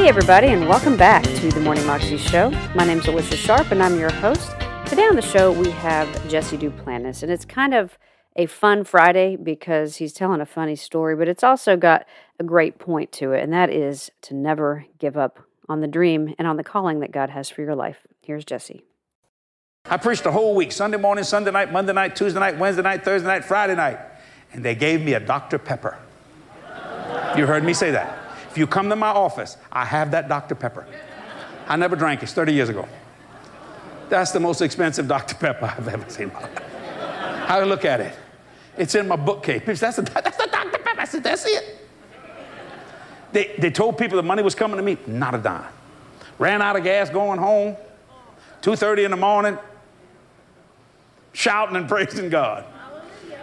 Hey, everybody, and welcome back to the Morning Moxie Show. My name's Alicia Sharp, and I'm your host. Today on the show, we have Jesse Duplantis, and it's kind of a fun Friday because he's telling a funny story, but it's also got a great point to it, and that is to never give up on the dream and on the calling that God has for your life. Here's Jesse. I preached the whole week Sunday morning, Sunday night, Monday night, Tuesday night, Wednesday night, Thursday night, Friday night. And they gave me a Dr. Pepper. You heard me say that. If you come to my office, I have that Dr. Pepper. I never drank it, it's 30 years ago. That's the most expensive Dr. Pepper I've ever seen. I look at it. It's in my bookcase. That's, the, that's the Dr. Pepper. I said, that's it. They, they told people the money was coming to me, not a dime. Ran out of gas going home, 2.30 in the morning, shouting and praising God.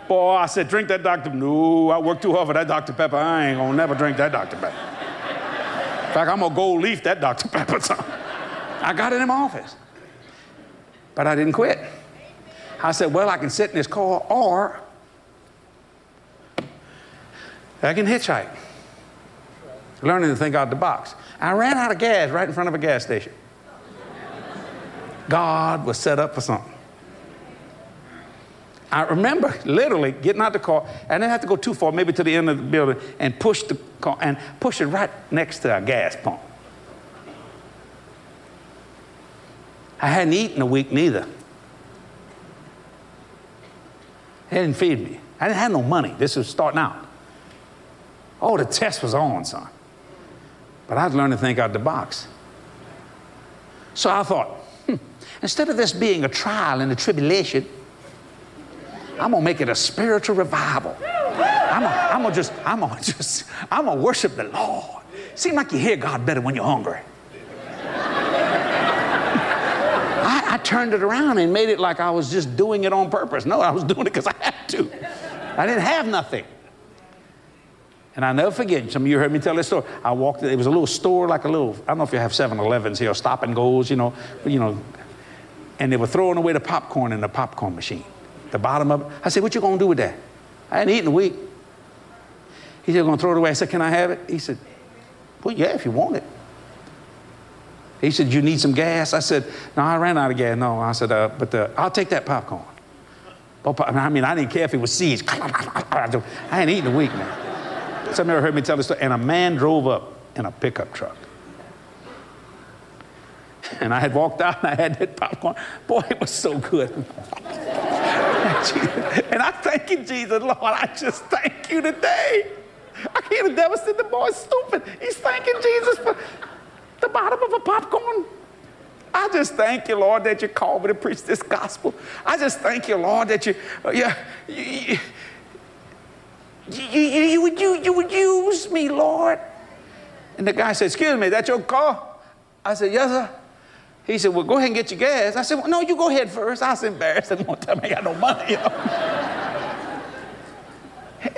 Boy, I said, drink that Dr. No, I worked too hard for that Dr. Pepper. I ain't gonna never drink that Dr. Pepper. Fact, I'm gonna gold leaf that Dr. Pepper. So I got it in my office. But I didn't quit. I said, well, I can sit in this car or I can hitchhike. Learning to think out the box. I ran out of gas right in front of a gas station. God was set up for something. I remember literally getting out the car, and I didn't have to go too far, maybe to the end of the building, and push the car and push it right next to a gas pump. I hadn't eaten a week neither. They didn't feed me. I didn't have no money. This was starting out. Oh, the test was on, son. But I'd learned to think out the box. So I thought, hmm, instead of this being a trial and a tribulation, I'm gonna make it a spiritual revival. I'm gonna, I'm just, I'm gonna just, I'm gonna worship the Lord. Seems like you hear God better when you're hungry. I, I turned it around and made it like I was just doing it on purpose. No, I was doing it because I had to. I didn't have nothing. And I never forget, some of you heard me tell this story. I walked, it was a little store, like a little, I don't know if you have 7 Elevens here, stop and goes, you know, you know, and they were throwing away the popcorn in the popcorn machine, the bottom of it. I said, What you gonna do with that? I hadn't eaten a week. He said, I'm Gonna throw it away. I said, Can I have it? He said, Well, yeah, if you want it. He said, You need some gas? I said, No, I ran out of gas. No, I said, uh, But uh, I'll take that popcorn. I mean, I didn't care if it was seeds. I hadn't eaten a week now. Some you heard me tell this story. And a man drove up in a pickup truck. And I had walked out and I had that popcorn. Boy, it was so good. and I thank you, Jesus, Lord. I just thank you today. I hear the devil said the boy's stupid. He's thanking Jesus for the bottom of a popcorn. I just thank you, Lord, that you called me to preach this gospel. I just thank you, Lord, that you, uh, yeah, you, you, you, you, you would use me, Lord. And the guy said, Excuse me, that your car? I said, Yes, sir. He said, Well, go ahead and get your gas. I said, well, No, you go ahead first. I was embarrassed. I didn't want to tell me I got no money. You know?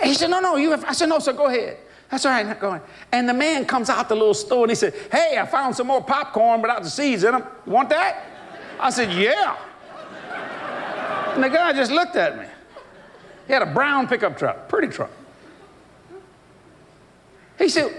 he said, No, no, you have. I said, No, sir, go ahead. That's all right, not going. And the man comes out the little store and he said, Hey, I found some more popcorn without the seeds in them. You want that? I said, Yeah. And the guy just looked at me. He had a brown pickup truck, pretty truck. He said,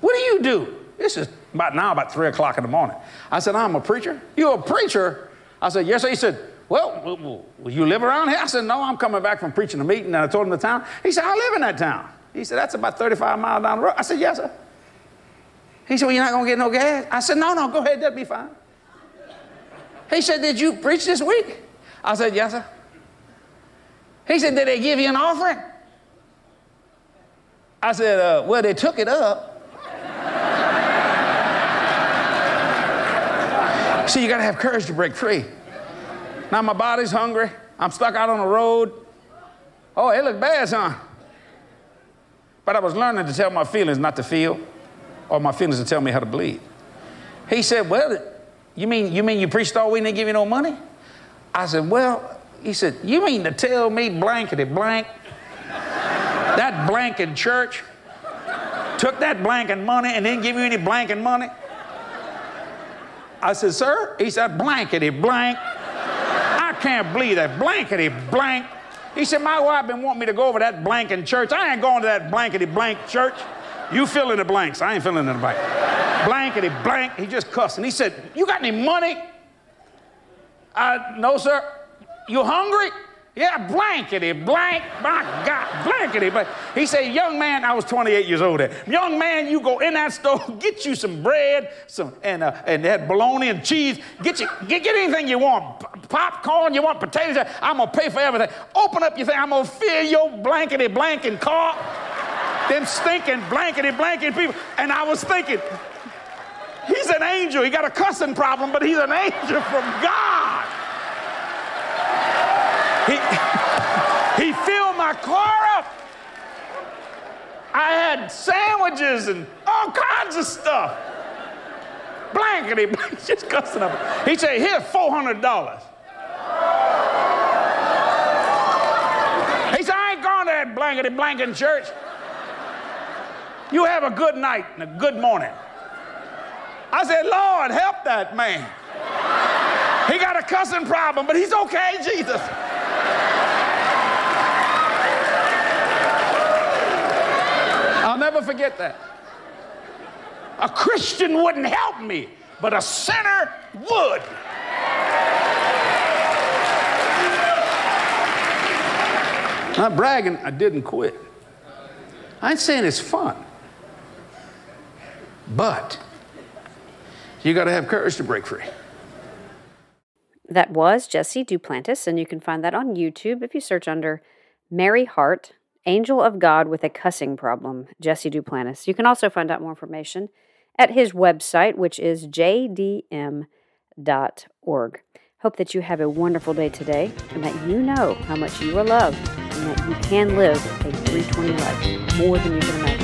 What do you do? This is about now, about three o'clock in the morning. I said, I'm a preacher. You're a preacher? I said, Yes, sir. He said, Well, will, you live around here? I said, No, I'm coming back from preaching a meeting. And I told him the town. He said, I live in that town. He said, That's about 35 miles down the road. I said, Yes, sir. He said, Well, you're not going to get no gas? I said, No, no, go ahead. That'll be fine. He said, Did you preach this week? I said, Yes, sir. He said, Did they give you an offering? I said, uh, Well, they took it up. See, you got to have courage to break free. Now my body's hungry. I'm stuck out on the road. Oh, it looked bad, son. But I was learning to tell my feelings not to feel, or my feelings to tell me how to bleed. He said, Well, you mean you mean you preached all week and didn't give you no money? I said, Well, he said, You mean to tell me blankety blank that blanking church took that blanking money and didn't give you any blanking money? I said, Sir? He said, Blankety blank. I can't believe that. Blankety blank. He said, My wife been wanting me to go over that blanking church. I ain't going to that blankety blank church. You fill in the blanks. I ain't filling in the blank. blankety blank. He just cussed. And he said, You got any money? Uh, no, sir. You hungry? Yeah, blankety blank, my God, blankety blank. He said, Young man, I was 28 years old. Young man, you go in that store, get you some bread, some and uh, and that bologna and cheese. Get you get, get anything you want. P- popcorn, you want potatoes. I'm gonna pay for everything. Open up your thing. I'm gonna fill your blankety blanking car. Them stinking blankety blanking people. And I was thinking, he's an angel. He got a cussing problem, but he's an angel from God. My car up. I had sandwiches and all kinds of stuff. Blankety, just cussing up. He said, here's $400. He said, I ain't going to that blankety blanking church. You have a good night and a good morning. I said, Lord, help that man. He got a cussing problem, but he's okay, Jesus. I'll never forget that. A Christian wouldn't help me, but a sinner would. Not bragging, I didn't quit. I ain't saying it's fun, but you got to have courage to break free. That was Jesse Duplantis, and you can find that on YouTube if you search under Mary Hart, Angel of God with a Cussing Problem, Jesse Duplantis. You can also find out more information at his website, which is jdm.org. Hope that you have a wonderful day today and that you know how much you are loved and that you can live a 320 life more than you can imagine.